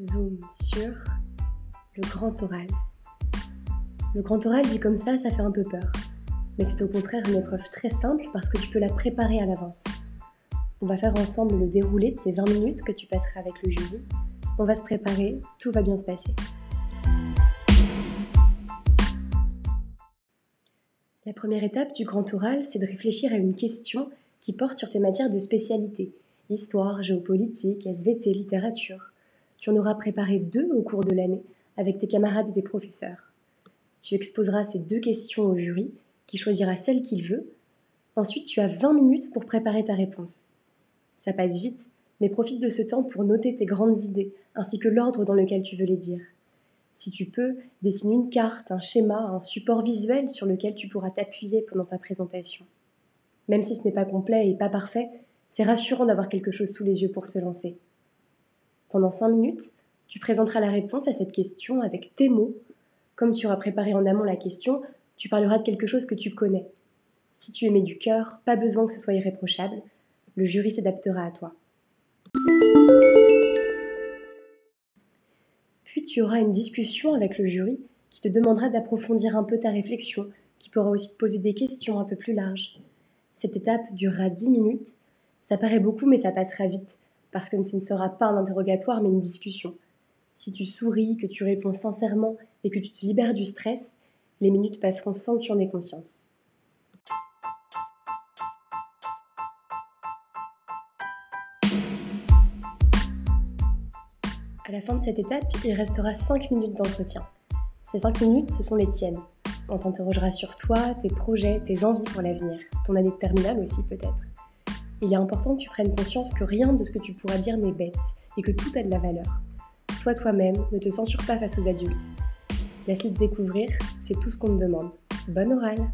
Zoom sur le grand oral. Le grand oral dit comme ça, ça fait un peu peur. Mais c'est au contraire une épreuve très simple parce que tu peux la préparer à l'avance. On va faire ensemble le déroulé de ces 20 minutes que tu passeras avec le jury. On va se préparer, tout va bien se passer. La première étape du grand oral, c'est de réfléchir à une question qui porte sur tes matières de spécialité histoire, géopolitique, SVT, littérature. Tu en auras préparé deux au cours de l'année avec tes camarades et tes professeurs. Tu exposeras ces deux questions au jury qui choisira celle qu'il veut. Ensuite, tu as 20 minutes pour préparer ta réponse. Ça passe vite, mais profite de ce temps pour noter tes grandes idées ainsi que l'ordre dans lequel tu veux les dire. Si tu peux, dessine une carte, un schéma, un support visuel sur lequel tu pourras t'appuyer pendant ta présentation. Même si ce n'est pas complet et pas parfait, c'est rassurant d'avoir quelque chose sous les yeux pour se lancer. Pendant cinq minutes, tu présenteras la réponse à cette question avec tes mots. Comme tu auras préparé en amont la question, tu parleras de quelque chose que tu connais. Si tu aimais du cœur, pas besoin que ce soit irréprochable, le jury s'adaptera à toi. Puis tu auras une discussion avec le jury qui te demandera d'approfondir un peu ta réflexion, qui pourra aussi te poser des questions un peu plus larges. Cette étape durera 10 minutes. Ça paraît beaucoup mais ça passera vite parce que ce ne sera pas un interrogatoire mais une discussion. Si tu souris, que tu réponds sincèrement et que tu te libères du stress, les minutes passeront sans que tu en aies conscience. À la fin de cette étape, il restera 5 minutes d'entretien. Ces 5 minutes, ce sont les tiennes. On t'interrogera sur toi, tes projets, tes envies pour l'avenir, ton année de terminale aussi peut-être il est important que tu prennes conscience que rien de ce que tu pourras dire n'est bête et que tout a de la valeur. Sois toi-même, ne te censure pas face aux adultes. Laisse-les découvrir, c'est tout ce qu'on te demande. Bonne orale